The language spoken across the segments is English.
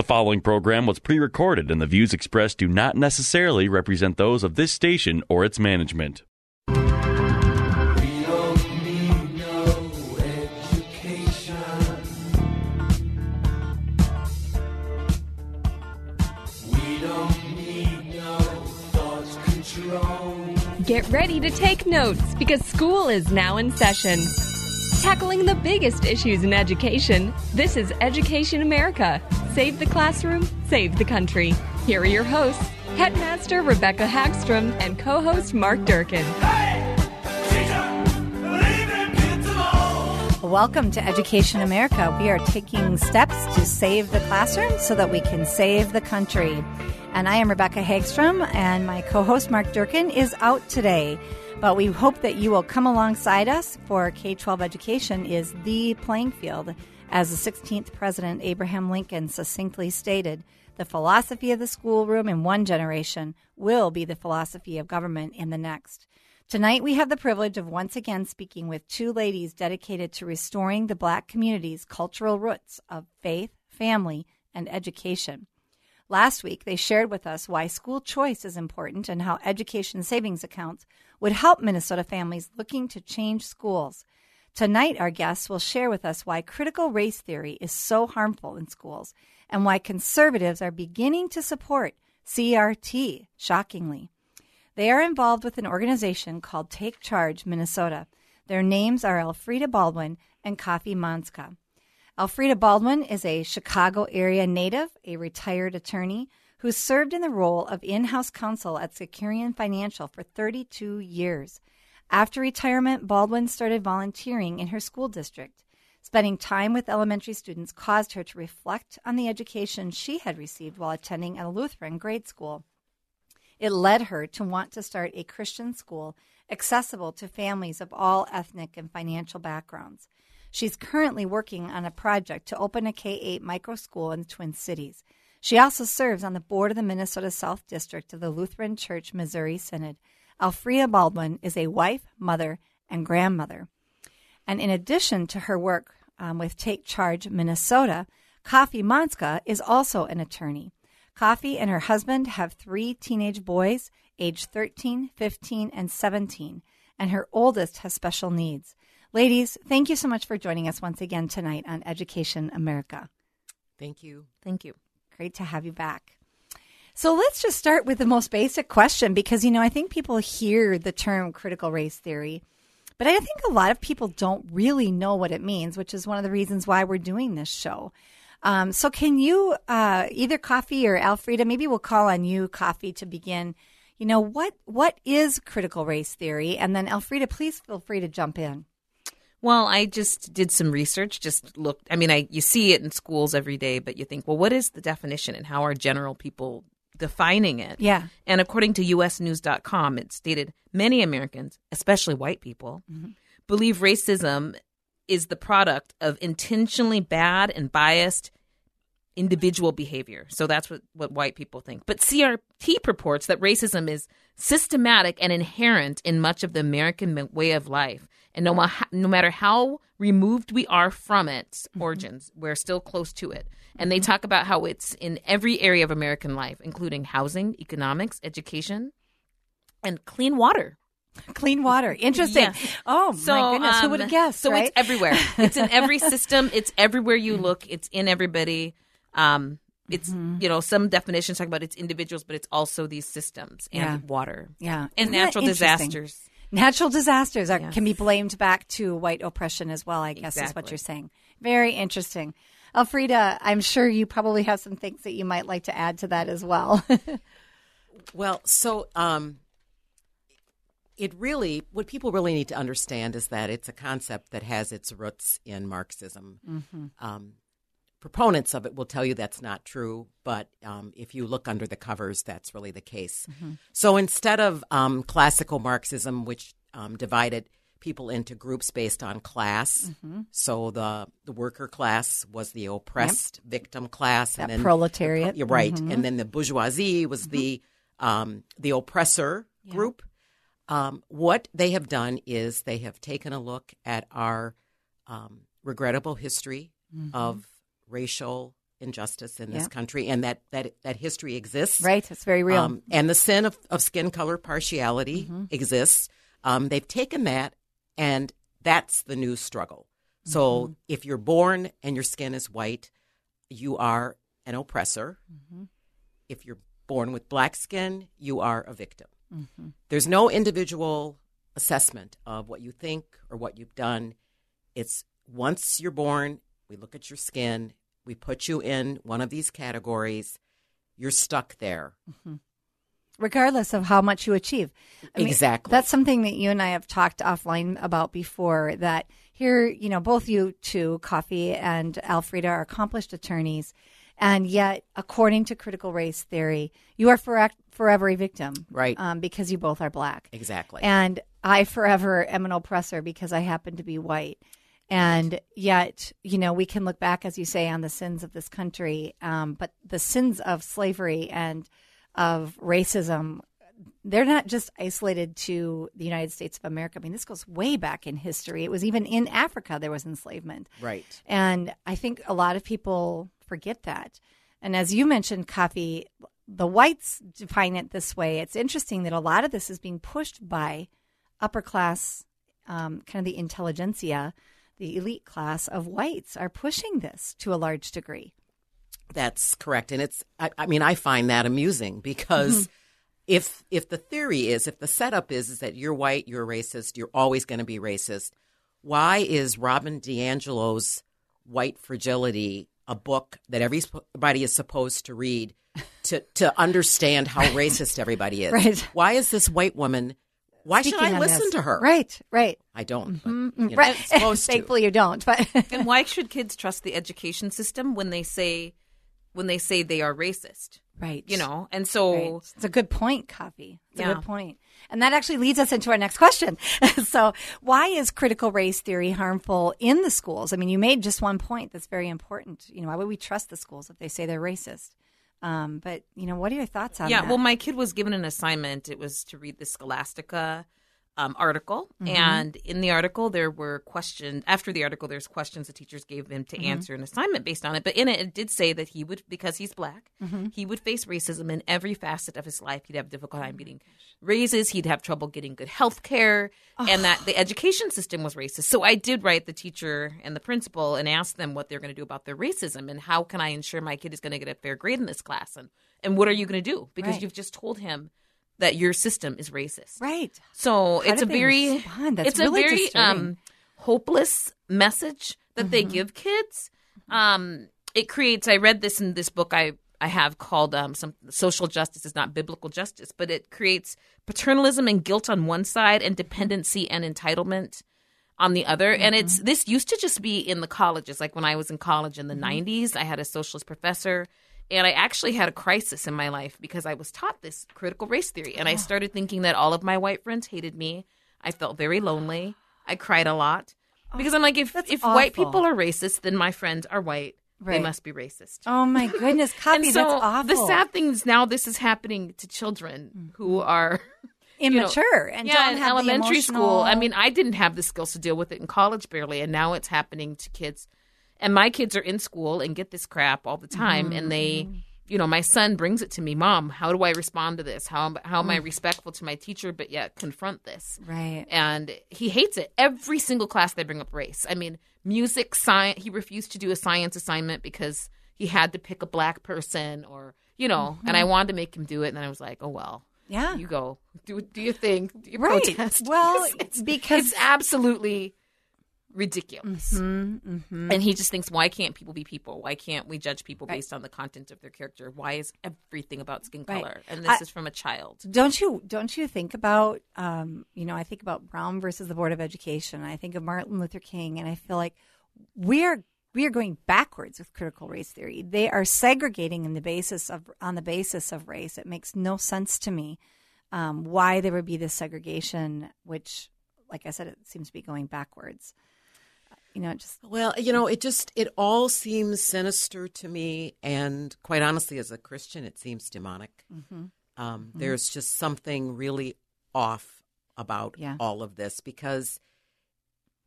The following program was pre recorded, and the views expressed do not necessarily represent those of this station or its management. We don't need no education. We don't need no such control. Get ready to take notes because school is now in session. Tackling the biggest issues in education, this is Education America. Save the classroom, save the country. Here are your hosts, Headmaster Rebecca Hagstrom and co host Mark Durkin. Welcome to Education America. We are taking steps to save the classroom so that we can save the country. And I am Rebecca Hagstrom, and my co host Mark Durkin is out today. But we hope that you will come alongside us for K 12 education is the playing field. As the 16th President Abraham Lincoln succinctly stated, the philosophy of the schoolroom in one generation will be the philosophy of government in the next. Tonight, we have the privilege of once again speaking with two ladies dedicated to restoring the Black community's cultural roots of faith, family, and education. Last week, they shared with us why school choice is important and how education savings accounts would help Minnesota families looking to change schools. Tonight, our guests will share with us why critical race theory is so harmful in schools and why conservatives are beginning to support CRT, shockingly. They are involved with an organization called Take Charge Minnesota. Their names are Elfrida Baldwin and Kofi Manska. Elfrida Baldwin is a Chicago area native, a retired attorney who served in the role of in house counsel at Securian Financial for 32 years. After retirement, Baldwin started volunteering in her school district. Spending time with elementary students caused her to reflect on the education she had received while attending a Lutheran grade school. It led her to want to start a Christian school accessible to families of all ethnic and financial backgrounds. She's currently working on a project to open a K 8 micro school in the Twin Cities. She also serves on the board of the Minnesota South District of the Lutheran Church Missouri Synod. Elfrida Baldwin is a wife, mother, and grandmother. And in addition to her work um, with Take Charge Minnesota, Kofi Manska is also an attorney. Kofi and her husband have three teenage boys, aged 13, 15, and 17, and her oldest has special needs. Ladies, thank you so much for joining us once again tonight on Education America. Thank you. Thank you. Great to have you back. So let's just start with the most basic question because, you know, I think people hear the term critical race theory, but I think a lot of people don't really know what it means, which is one of the reasons why we're doing this show. Um, so, can you, uh, either Kofi or Elfrida, maybe we'll call on you, Kofi, to begin. You know, what what is critical race theory? And then, Elfrida, please feel free to jump in. Well, I just did some research. Just looked. I mean, I you see it in schools every day, but you think, well, what is the definition, and how are general people defining it? Yeah. And according to USNews.com, it stated many Americans, especially white people, mm-hmm. believe racism is the product of intentionally bad and biased individual behavior. So that's what, what white people think. But CRT purports that racism is systematic and inherent in much of the American way of life. And no, ma- no matter how removed we are from its mm-hmm. origins, we're still close to it. And they mm-hmm. talk about how it's in every area of American life, including housing, economics, education, and clean water. Clean water. Interesting. Yeah. Oh so, my goodness, um, who would have guessed? So right? it's everywhere. it's in every system. It's everywhere you look. It's in everybody. Um, it's mm-hmm. you know some definitions talk about it's individuals, but it's also these systems and yeah. water. Yeah, and Isn't natural disasters. Natural disasters are, yes. can be blamed back to white oppression as well. I guess exactly. is what you're saying. Very interesting. Elfrida, I'm sure you probably have some things that you might like to add to that as well. well, so um, it really, what people really need to understand is that it's a concept that has its roots in Marxism. Mm-hmm. Um, proponents of it will tell you that's not true, but um, if you look under the covers, that's really the case. So instead of um, classical Marxism, which um, divided people into groups based on class, so the the worker class was the oppressed victim class, That proletariat. You're right, and then the bourgeoisie was the um, the oppressor group. Um, what they have done is they have taken a look at our um, regrettable history of racial injustice in this Yeah. country, and that that that history exists. Right, it's very real. Um, and the sin of, of skin color partiality Mm-hmm. exists. Um, they've taken that, and that's the new struggle. So Mm-hmm. if you're born and your skin is white, you are an oppressor. Mm-hmm. If you're born with black skin, you are a victim. Mm-hmm. There's no individual assessment of what you think or what you've done. It's once you're born, we look at your skin, we put you in one of these categories, you're stuck there. regardless of how much you achieve. Exactly. That's something that you and I have talked offline about before. That here, you know, both you two, Kofi and Elfrida, are accomplished attorneys, and yet, according to critical race theory, you are for, forever a victim, Right. Um, because you both are black, Exactly. and I forever am an oppressor because I happen to be white. And yet, you know, we can look back, as you say, on the sins of this country, um, but the sins of slavery and of racism, they're not just isolated to the United States of America. I mean, this goes way back in history. It was even in Africa there was enslavement. right. And I think a lot of people forget that. And as you mentioned, Kofi, the whites define it this way. It's interesting that a lot of this is being pushed by upper class, um, kind of the intelligentsia, the elite class of whites are pushing this to a large degree. That's correct. And it's I, I mean, I find that amusing because mm-hmm. if if the theory is if the setup is is that you're white, you're racist, you're always going to be racist, why is Robin DiAngelo's White Fragility a book that everybody is supposed to read to to understand how racist everybody is? Right. Why is this white woman why should Speaking I listen this. to her? Right, right. I don't. But, Mm, you know, right. I'm to. Thankfully, you don't. But and why should kids trust the education system when they say when they say they are racist? right, You know, and so Right. It's a good point, Kofi. It's a good point. And that actually leads us into our next question. so, why is critical race theory harmful in the schools? I mean, you made just one point that's very important. You know, why would we trust the schools if they say they're racist? Um, but, you know, what are your thoughts on yeah, that? well, my kid was given an assignment. It was to read the Scholastica um, article, Mm-hmm. and in the article there were questions. After the article, there's questions the teachers gave him to Mm-hmm. answer an assignment based on it. But in it, it did say that he would, because he's black, Mm-hmm. he would face racism in every facet of his life. He'd have a difficult time getting raises. He'd have trouble getting good health care, and that the education system was racist. So I did write the teacher and the principal and ask them what they're going to do about their racism and how can I ensure my kid is going to get a fair grade in this class and and what are you going to do because Right. you've just told him that your system is racist. right. So How it's a very? It's really a very um hopeless message that they Mm-hmm. give kids. Um it creates I read this in this book I I have called um some social justice is not biblical justice, but it creates paternalism and guilt on one side and dependency and entitlement on the other. And it's Mm-hmm. this used to just be in the colleges. Like when I was in college in the Mm-hmm. 90s, I had a socialist professor and I actually had a crisis in my life because I was taught this critical race theory. And I started thinking that all of my white friends hated me. I felt very lonely. I cried a lot. Oh, because I'm like, if, that's if white people are racist, then my friends are white. They must be racist. Oh, my goodness. And so that's awful. the sad thing is now this is happening to children mm-hmm. who are you know, Immature and yeah, don't in elementary school. I mean, I didn't have the skills to deal with it in college barely, and now it's happening to kids. And my kids are in school and get this crap all the time, and they, you know, my son brings it to me, Mom. How do I respond to this? How how am I mm. respectful to my teacher, but yet confront this? Right. and he hates it. Every single class they bring up race. I mean, music, science. He refused to do a science assignment because he had to pick a black person, or you know. And I mm-hmm. wanted to make him do it, and then I was like, oh well. Yeah. you go. Do do your thing. Do your Right. protest. Well, it's, because- it's absolutely ridiculous. Mm-hmm, And he just thinks, why can't people be people? Why can't we judge people based on the content of their character? Why is everything about skin Right. color? And this I- is from a child. Don't you don't you think about um, you know I think about Brown versus the Board of Education. I think of Martin Luther King, and I feel like we're we are going backwards with critical race theory. They are segregating in the basis of on the basis of race. It makes no sense to me um, why there would be this segregation, which, like I said, it seems to be going backwards. You know, it just Well, you know, it just it all seems sinister to me, and quite honestly, as a Christian, it seems demonic. Mm-hmm. Um, There's just something really off about Yeah. all of this because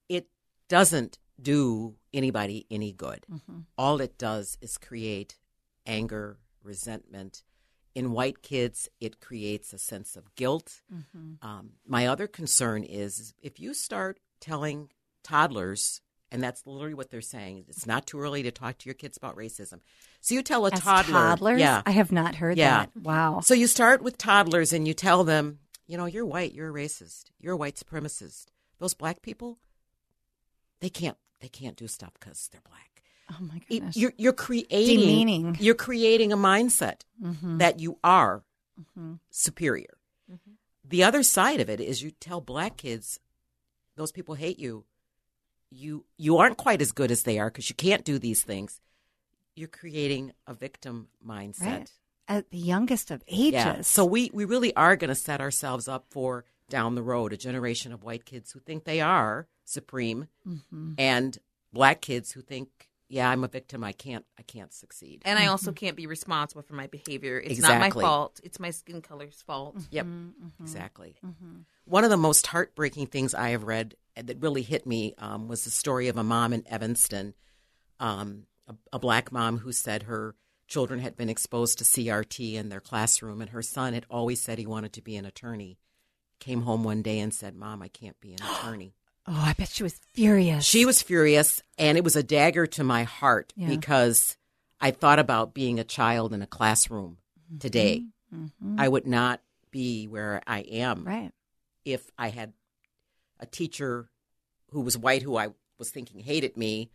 it doesn't do anybody any good. Mm-hmm. All it does is create anger, resentment. In white kids, it creates a sense of guilt. Mm-hmm. Um, my other concern is if you start telling toddlers, and that's literally what they're saying, it's not too early to talk to your kids about racism. So you tell a as toddler, toddlers. yeah, I have not heard Yeah. that. Wow. so you start with toddlers and you tell them, you know, you're white, you're a racist, you're a white supremacist. Those black people, they can't they can't do stuff because they're black. oh my goodness. you're you're creating Demeaning. you're creating a mindset Mhm. that you are Mhm. superior. The other side of it is you tell black kids those people hate you. You you aren't quite as good as they are because you can't do these things. You're creating a victim mindset. Right. At the youngest of ages. Yeah. So we, we really are going to set ourselves up for down the road a generation of white kids who think they are supreme Mhm. and black kids who think, yeah, I'm a victim. I can't I can't succeed. And I also can't be responsible for my behavior. It's Exactly. not my fault. It's my skin color's fault. Yep. Mm-hmm. Exactly. One of the most heartbreaking things I have read that really hit me um, was the story of a mom in Evanston, um, a, a black mom who said her children had been exposed to CRT in their classroom, and her son had always said he wanted to be an attorney. Came home one day and said, "Mom, I can't be an attorney." Oh, I bet she was furious. She was furious, and it was a dagger to my heart Yeah. because I thought about being a child in a classroom today. Mhm. I would not be where I am right. if I had a teacher who was white who I was thinking hated me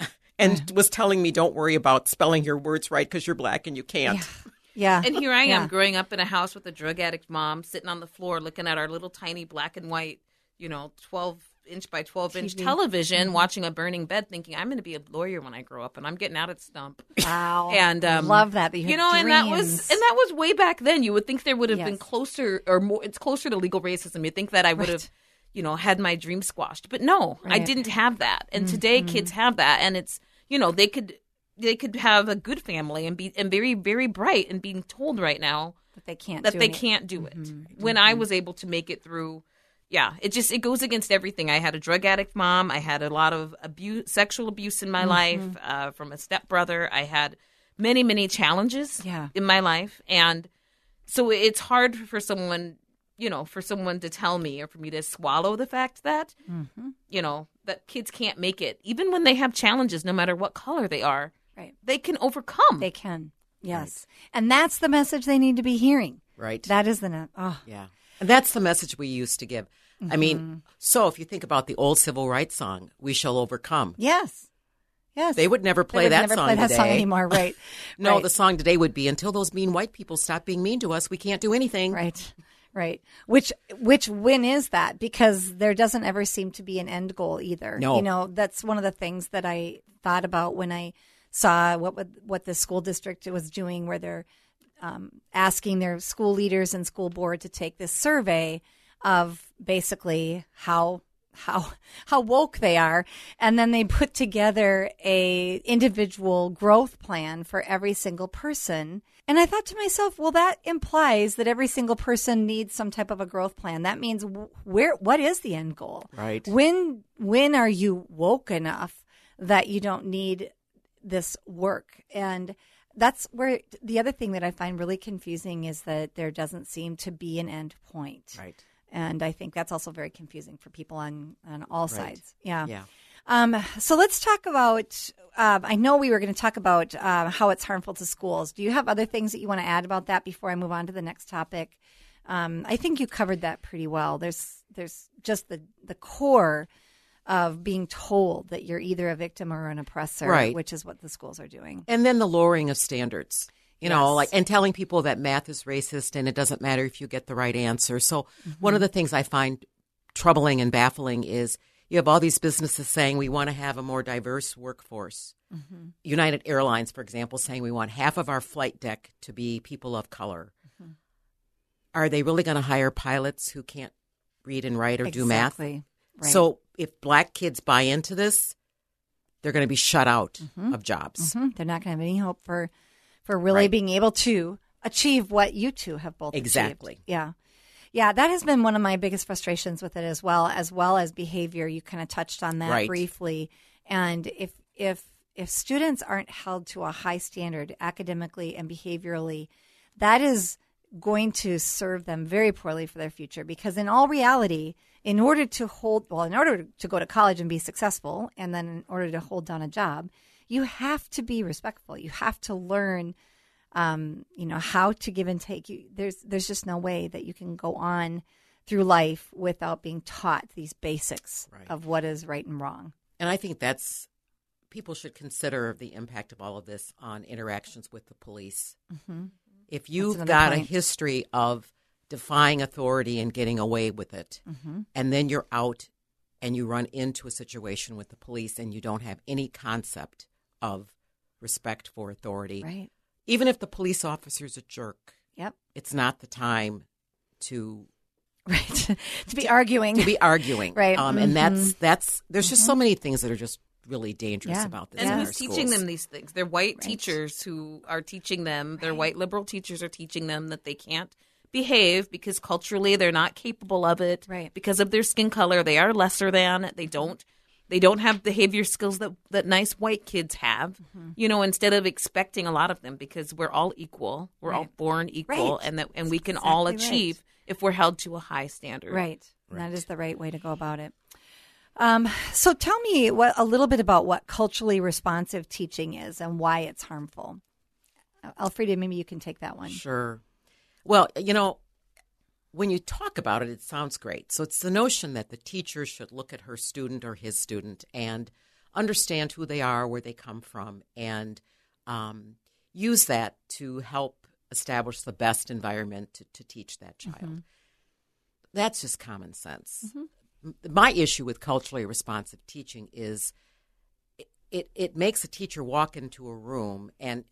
and was telling me, don't worry about spelling your words right because you're black and you can't. Yeah. And here I am Yeah. growing up in a house with a drug addict mom sitting on the floor looking at our little tiny black and white, you know, 12 inch by 12 inch TV. television, Mm-hmm. watching a burning bed, thinking, I'm going to be a lawyer when I grow up and I'm getting out at stump. Wow. And um, love that. that you, you know, and that was and that was way back then. You would think there would have been closer or more. It's closer to legal racism. You'd think that I would Right. have, you know, had my dream squashed. But no, I didn't have that. And today, Mm-hmm. kids have that, and it's you know they could they could have a good family and be and very very bright and being told right now that they can't. that do they it. can't do it. Mm-hmm. When I was able to make it through, yeah, it just it goes against everything. I had a drug addict mom. I had a lot of abuse, sexual abuse in my Mm-hmm. life uh, from a stepbrother. I had many many challenges Yeah. in my life, and so it's hard for someone, you know, for someone to tell me or for me to swallow the fact that, Mm-hmm. you know, that kids can't make it, even when they have challenges, no matter what color they are. Right. They can overcome. They can. Yes. And that's the message they need to be hearing. Right. That is the. ne- Oh, yeah. And that's the message we used to give. I Mm-hmm. mean, so if you think about the old civil rights song, We Shall Overcome, yes. Yes. they would never They play would that never song play that today. song anymore. Right. No, Right. the song today would be Until those mean white people stop being mean to us, we can't do anything. Right. Right. Which which win is that? Because there doesn't ever seem to be an end goal either. No. You know, that's one of the things that I thought about when I saw what would, what the school district was doing where they're um, asking their school leaders and school board to take this survey of basically how how how woke they are. And then they put together a individual growth plan for every single person. And i thought to myself well that implies that every single person needs some type of a growth plan. That means where what is the end goal? Right. when when are you woke enough that you don't need this work? And that's where the other thing that i find really confusing is that there doesn't seem to be an end point Right. and I think that's also very confusing for people on on all sides. Yeah. Yeah. Um, so let's talk about. Uh, I know we were going to talk about uh, how it's harmful to schools. Do you have other things that you want to add about that before I move on to the next topic? Um, I think you covered that pretty well. There's there's just the the core of being told that you're either a victim or an oppressor, Right. which is what the schools are doing. And then the lowering of standards. You know, like and telling people that math is racist and it doesn't matter if you get the right answer. So Mm-hmm. one of the things I find troubling and baffling is you have all these businesses saying we want to have a more diverse workforce. Mm-hmm. United Airlines, for example, saying we want half of our flight deck to be people of color. Mm-hmm. Are they really going to hire pilots who can't read and write or do math? Right. So if black kids buy into this, they're going to be shut out of jobs. Mhm. they're not going to have any hope for for really Right. being able to achieve what you two have both achieved. Exactly. Yeah. Yeah, that has been one of my biggest frustrations with it as well, as well as behavior. You kind of touched on that Right. briefly. And if if if students aren't held to a high standard academically and behaviorally, that is going to serve them very poorly for their future because in all reality, in order to hold well, in order to go to college and be successful and then in order to hold down a job, you have to be respectful. You have to learn um, you know how to give and take. You, there's there's just no way that you can go on through life without being taught these basics Right. of what is right and wrong. And I think that's people should consider the impact of all of this on interactions with the police. If you've got a history of defying authority and getting away with it, Mm-hmm. and then you're out and you run into a situation with the police and you don't have any concept of respect for authority, Right. even if the police officer's a jerk, Yep. it's not the time to Right. to be arguing. to be arguing, Right. Um, and that's that's there's just so many things that are just really dangerous Yeah. about this. And in who's our teaching them these things? They're white teachers who are teaching them. Their white liberal teachers are teaching them that they can't behave because culturally they're not capable of it. Right. Because of their skin color, they are lesser than. They don't. They don't have behavior skills that that nice white kids have. Mm-hmm. You know, instead of expecting a lot of them, because we're all equal. We're all born equal, Right. and that and we can all exactly right. achieve if we're held to a high standard. Right. And That is the right way to go about it. Um, so tell me what a little bit about what culturally responsive teaching is and why it's harmful. Elfrida, maybe you can take that one. Sure. Well, you know, when you talk about it, it sounds great. So it's the notion that the teacher should look at her student or his student and understand who they are, where they come from, and um, use that to help establish the best environment to, to teach that child. That's just common sense. M- My issue with culturally responsive teaching is it, it, it makes a teacher walk into a room and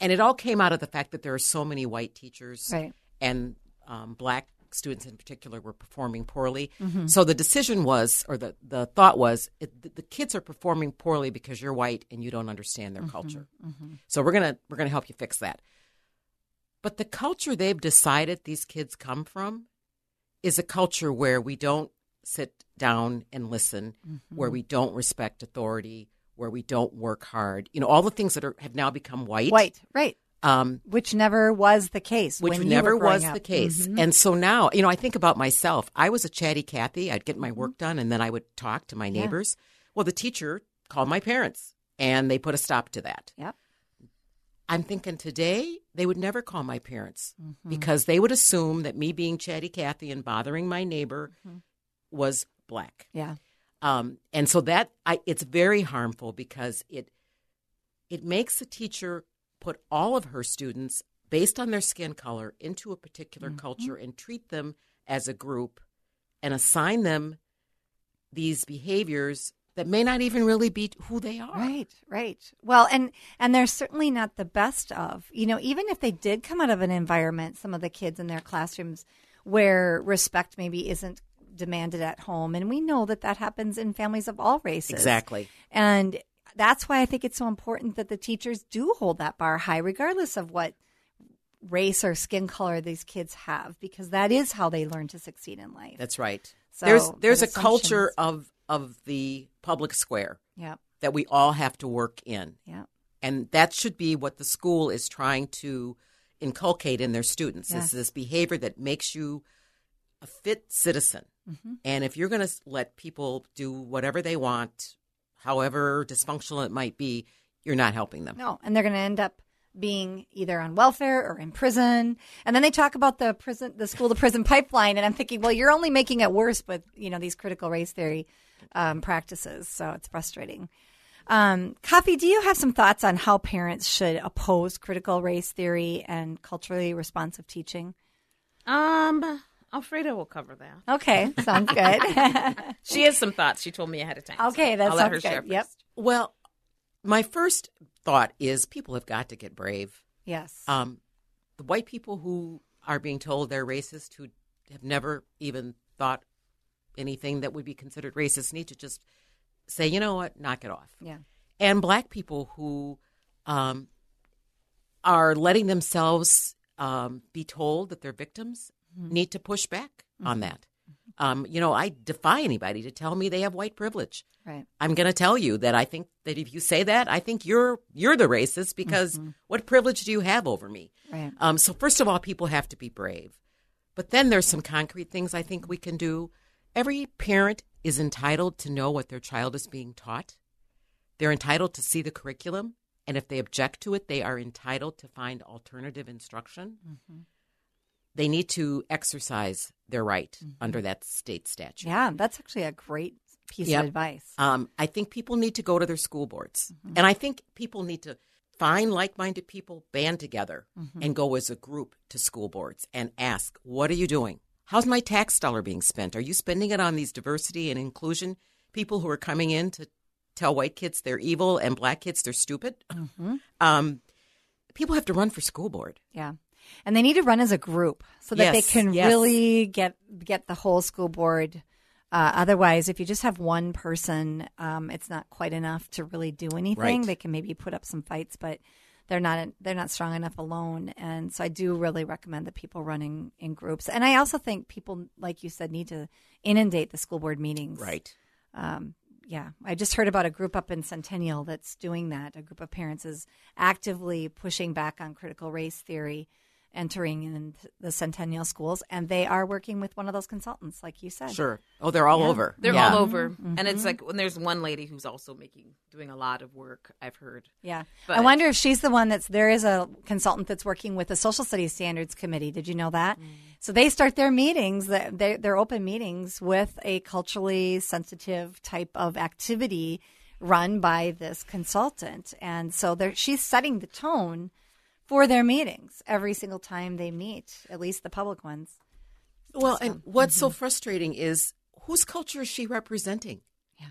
and it all came out of the fact that there are so many white teachers Right. and um, black students in particular were performing poorly. Mm-hmm. So the decision was, or the, the thought was, it, the, the kids are performing poorly because you're white and you don't understand their Mm-hmm. culture. So we're gonna we're gonna help you fix that. But the culture they've decided these kids come from is a culture where we don't sit down and listen, Mm-hmm. where we don't respect authority, where we don't work hard. You know, all the things that are have now become white. White, right. Um, Which never was the case. which never was up. the case. Mhm. And so now, you know, I think about myself. I was a chatty Cathy. I'd get my work done and then I would talk to my Mm-hmm. Yeah. neighbors. Well, the teacher called my parents and they put a stop to that. Yep. I'm thinking today they would never call my parents Mm-hmm. because they would assume that me being chatty Cathy and bothering my neighbor Mm-hmm. was black. Yeah. Um, and so that I, it's very harmful because it it makes the teacher put all of her students based on their skin color into a particular Mm-hmm. culture and treat them as a group and assign them these behaviors that may not even really be who they are. Right, right. Well, and and they're certainly not the best of. You know, even if they did come out of an environment, some of the kids in their classrooms where respect maybe isn't demanded at home, and we know that that happens in families of all races. Exactly. And that's why I think it's so important that the teachers do hold that bar high, regardless of what race or skin color these kids have, because that is how they learn to succeed in life. That's right. So, there's there's a culture of of the public square Yep, that we all have to work in. yep. And that should be what the school is trying to inculcate in their students Yes. is this behavior that makes you a fit citizen. Mm-hmm. And if you're going to let people do whatever they want, however dysfunctional it might be, you're not helping them. No, and they're going to end up being either on welfare or in prison. And then they talk about the prison, the school to prison pipeline, and I'm thinking, well, you're only making it worse with you know these critical race theory um, practices. So it's frustrating. Um, Kofi, do you have some thoughts on how parents should oppose critical race theory and culturally responsive teaching? Um, Elfrida will cover that. Okay, sounds good. She has some thoughts. She told me ahead of time. Okay, so okay, that I'll let her sounds share good. Yep. first. Well, my first thought is people have got to get brave. Yes. Um, the white people who are being told they're racist, who have never even thought anything that would be considered racist, need to just say, you know what, knock it off. yeah. And black people who um, are letting themselves um, be told that they're victims need to push back on that. Um, you know, I defy anybody to tell me they have white privilege. Right. I'm going to tell you that I think that if you say that, I think you're you're the racist because what privilege do you have over me? Right. Um, so first of all, people have to be brave, but then there's some concrete things I think we can do. Every parent is entitled to know what their child is being taught. They're entitled to see the curriculum, and if they object to it, they are entitled to find alternative instruction. They need to exercise their right under that state statute. Yeah, that's actually a great piece Yep. of advice. Um, I think people need to go to their school boards, and I think people need to find like-minded people, band together, and go as a group to school boards and ask, "What are you doing? How's my tax dollar being spent? Are you spending it on these diversity and inclusion people who are coming in to tell white kids they're evil and black kids they're stupid?" Um, people have to run for school board. Yeah. And they need to run as a group so that Yes, they can yes. really get get the whole school board. Uh, otherwise, if you just have one person, um, it's not quite enough to really do anything. Right. They can maybe put up some fights, but they're not they're not strong enough alone. And so, I do really recommend that people running in groups. And I also think people, like you said, need to inundate the school board meetings. Right. Um, yeah, I just heard about a group up in Centennial that's doing that. A group of parents is actively pushing back on critical race theory entering in the Centennial schools, and they are working with one of those consultants, like you said. Sure. Oh, they're all Yeah. over. They're Yeah. all over, mm-hmm. and it's like when there's one lady who's also making doing a lot of work. I've heard. Yeah, But- I wonder if she's the one that's there is a consultant that's working with the Social Studies Standards Committee. Did you know that? Mm. So they start their meetings, that they- their open meetings, with a culturally sensitive type of activity run by this consultant, and so they're, she's setting the tone for their meetings every single time they meet, at least the public ones. Well, and what's so frustrating is whose culture is she representing? Yeah,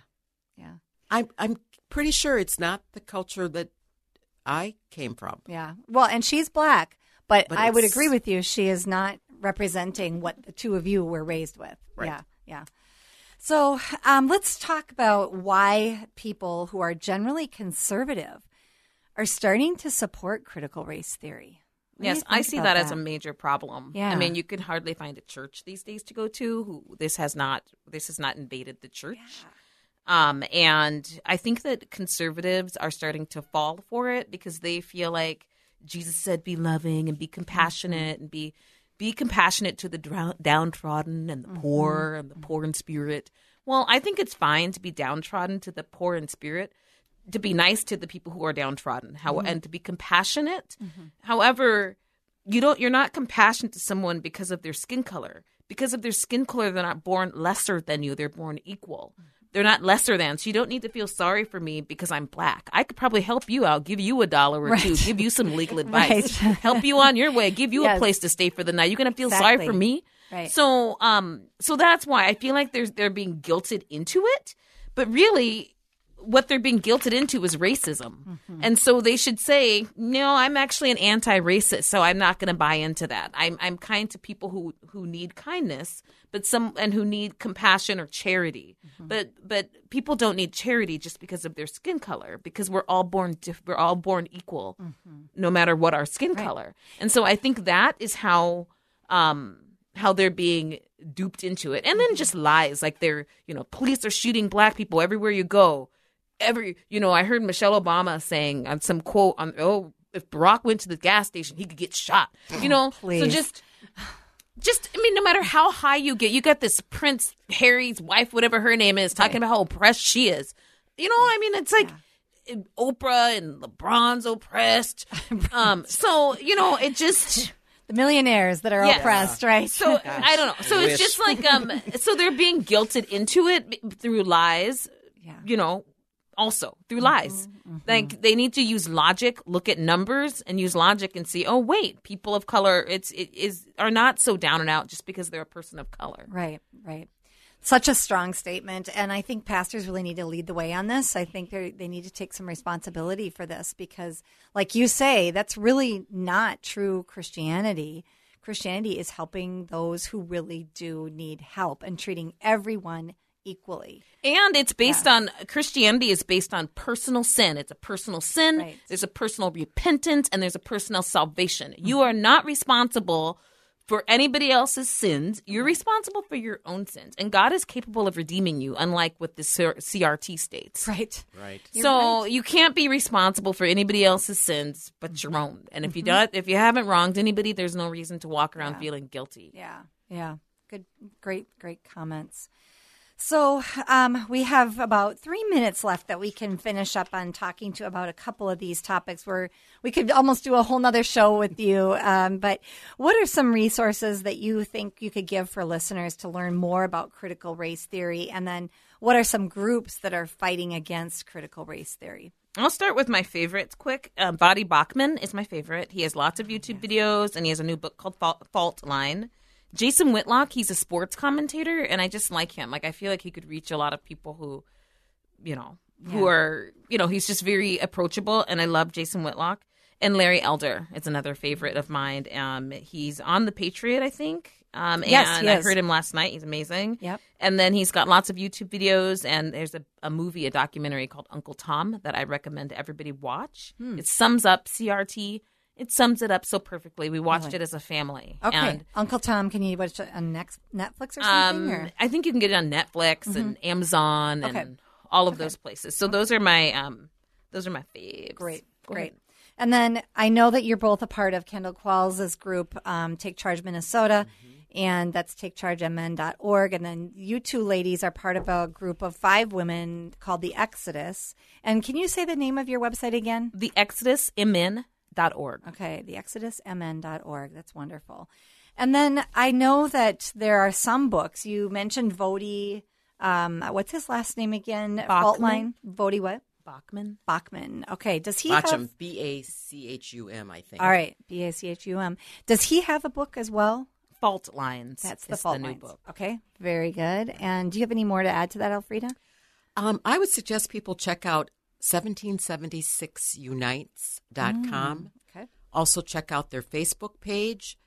Yeah. I'm I'm pretty sure it's not the culture that I came from. yeah. Well, and she's black, but, But I would agree with you. She is not representing what the two of you were raised with. Right. Yeah, yeah. So um, let's talk about why people who are generally conservative are starting to support critical race theory. What Yes, I see about that, as a major problem. Yeah. I mean, you can hardly find a church these days to go to who this has not this has not invaded the church. Um, and I think that conservatives are starting to fall for it because they feel like Jesus said, "Be loving and be compassionate and be be compassionate to the downtrodden and the poor and the poor in spirit." Well, I think it's fine to be downtrodden to the poor in spirit, to be nice to the people who are downtrodden, how mm-hmm. and to be compassionate. Mm-hmm. However, you don't you're not compassionate to someone because of their skin color. Because of their skin color, they're not born lesser than you. They're born equal. Mm-hmm. They're not lesser than. So you don't need to feel sorry for me because I'm black. I could probably help you out, give you a dollar or two, give you some legal advice, Right. help you on your way, give you Yes. a place to stay for the night. You're gonna feel sorry for me. Right. So um so that's why I feel like there's they're being guilted into it. But really what they're being guilted into is racism. Mm-hmm. And so they should say, "No, I'm actually an anti-racist, so I'm not going to buy into that. I'm I'm kind to people who who need kindness, but some and who need compassion or charity. Mm-hmm. But but people don't need charity just because of their skin color because we're all born diff- we're all born equal Mm-hmm. no matter what our skin color. And so I think that is how um how they're being duped into it. And then just lies like they're, you know, police are shooting black people everywhere you go. Every, you know, I heard Michelle Obama saying on some quote on oh if Barack went to the gas station, he could get shot. You know, so please. just just I mean, no matter how high you get, you got this Prince Harry's wife, whatever her name is, talking about how oppressed she is. You know, I mean, it's like Oprah and LeBron's oppressed. um, so you know, it just The millionaires that are Yes. oppressed, right? so I don't know. So it's just like um, so they're being guilted into it through lies. Yeah. You know, also through mm-hmm, lies. Mm-hmm. Like they need to use logic, look at numbers, and use logic and see. Oh, wait, people of color, it's it is are not so down and out just because they're a person of color. Right, right. Such a strong statement. And I think pastors really need to lead the way on this. I think they they need to take some responsibility for this because, like you say, that's really not true Christianity. Christianity is helping those who really do need help and treating everyone equally. And it's based on Christianity is based on personal sin. It's a personal sin. Right. There's a personal repentance and there's a personal salvation. Mm-hmm. You are not responsible for anybody else's sins. You're responsible for your own sins. And God is capable of redeeming you, unlike what the CRT states. Right. Right. so you can't be responsible for anybody else's sins but your own. And if you mm-hmm. don't, if you haven't wronged anybody, there's no reason to walk around feeling guilty. Yeah, yeah. Good, great, great comments. So um, we have about three minutes left that we can finish up on talking to about a couple of these topics. Where we could almost do a whole nother show with you. Um, but what are some resources that you think you could give for listeners to learn more about critical race theory? And then what are some groups that are fighting against critical race theory? I'll start with my favorites quick. Um, Voddie Baucham is my favorite. He has lots of YouTube videos, and he has a new book called Fault Line. Jason Whitlock, he's a sports commentator, and I just like him. Like I feel like he could reach a lot of people who, you know, who are, you know, he's just very approachable, and I love Jason Whitlock. And Larry Elder is another favorite of mine. Um, he's on the Patriot, I think. Um, Yes, and I heard him last night. He's amazing. Yep. And then he's got lots of YouTube videos, and there's a, a movie, a documentary called Uncle Tom that I recommend everybody watch. Hmm. It sums up CRT. It sums it up so perfectly. We watched it as a family. Okay, And, Uncle Tom, can you watch it on next Netflix or something? um, or? I think you can get it on Netflix and Amazon and all of those places. So those are my um, those are my faves. Great, Go great. ahead. And then I know that you're both a part of Kendall Qualls' group, um, Take Charge Minnesota, and that's takechargemn.org. And then you two ladies are part of a group of five women called the Exodus. And can you say the name of your website again? The ExodusMN.org. Okay, the exodusmn.org. That's wonderful. And then I know that there are some books. You mentioned Voddie. Um, what's his last name again? Fault Line. Voddie what? Baucham. Baucham. Okay. Does he Watch have? B A C H U M, I think. All right, B A C H U M. Does he have a book as well? Fault Lines. That's the is fault the new lines. book. Okay, very good. And do you have any more to add to that, Elfrida? Um, I would suggest people check out 1776unites.com. Okay. Also, check out their Facebook page.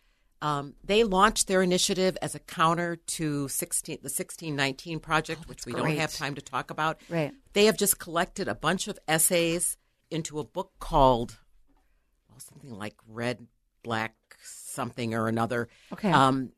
Um, they launched their initiative as a counter to 16, the 1619 project, which we great. don't have time to talk about. Right. They have just collected a bunch of essays into a book called well, something like Red, Black, something or another. Okay. Um,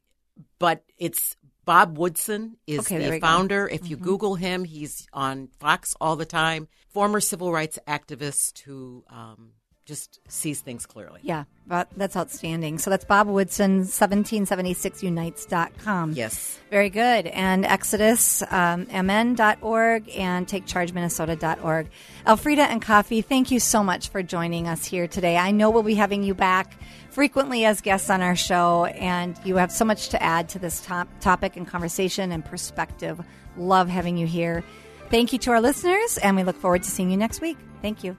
but it's Bob Woodson is Okay, the go. Mm-hmm. founder. If you Google him, he's on Fox all the time. Former civil rights activist who um, just sees things clearly. Yeah, but that's outstanding. So that's Bob Woodson, 1776unites.com. Yes. Very good. And Exodus, um, mn.org and takechargeminnesota.org. Elfrida and Kofi, thank you so much for joining us here today. I know we'll be having you back frequently as guests on our show, and you have so much to add to this top topic and conversation and perspective. Love having you here. Thank you to our listeners, and we look forward to seeing you next week. Thank you.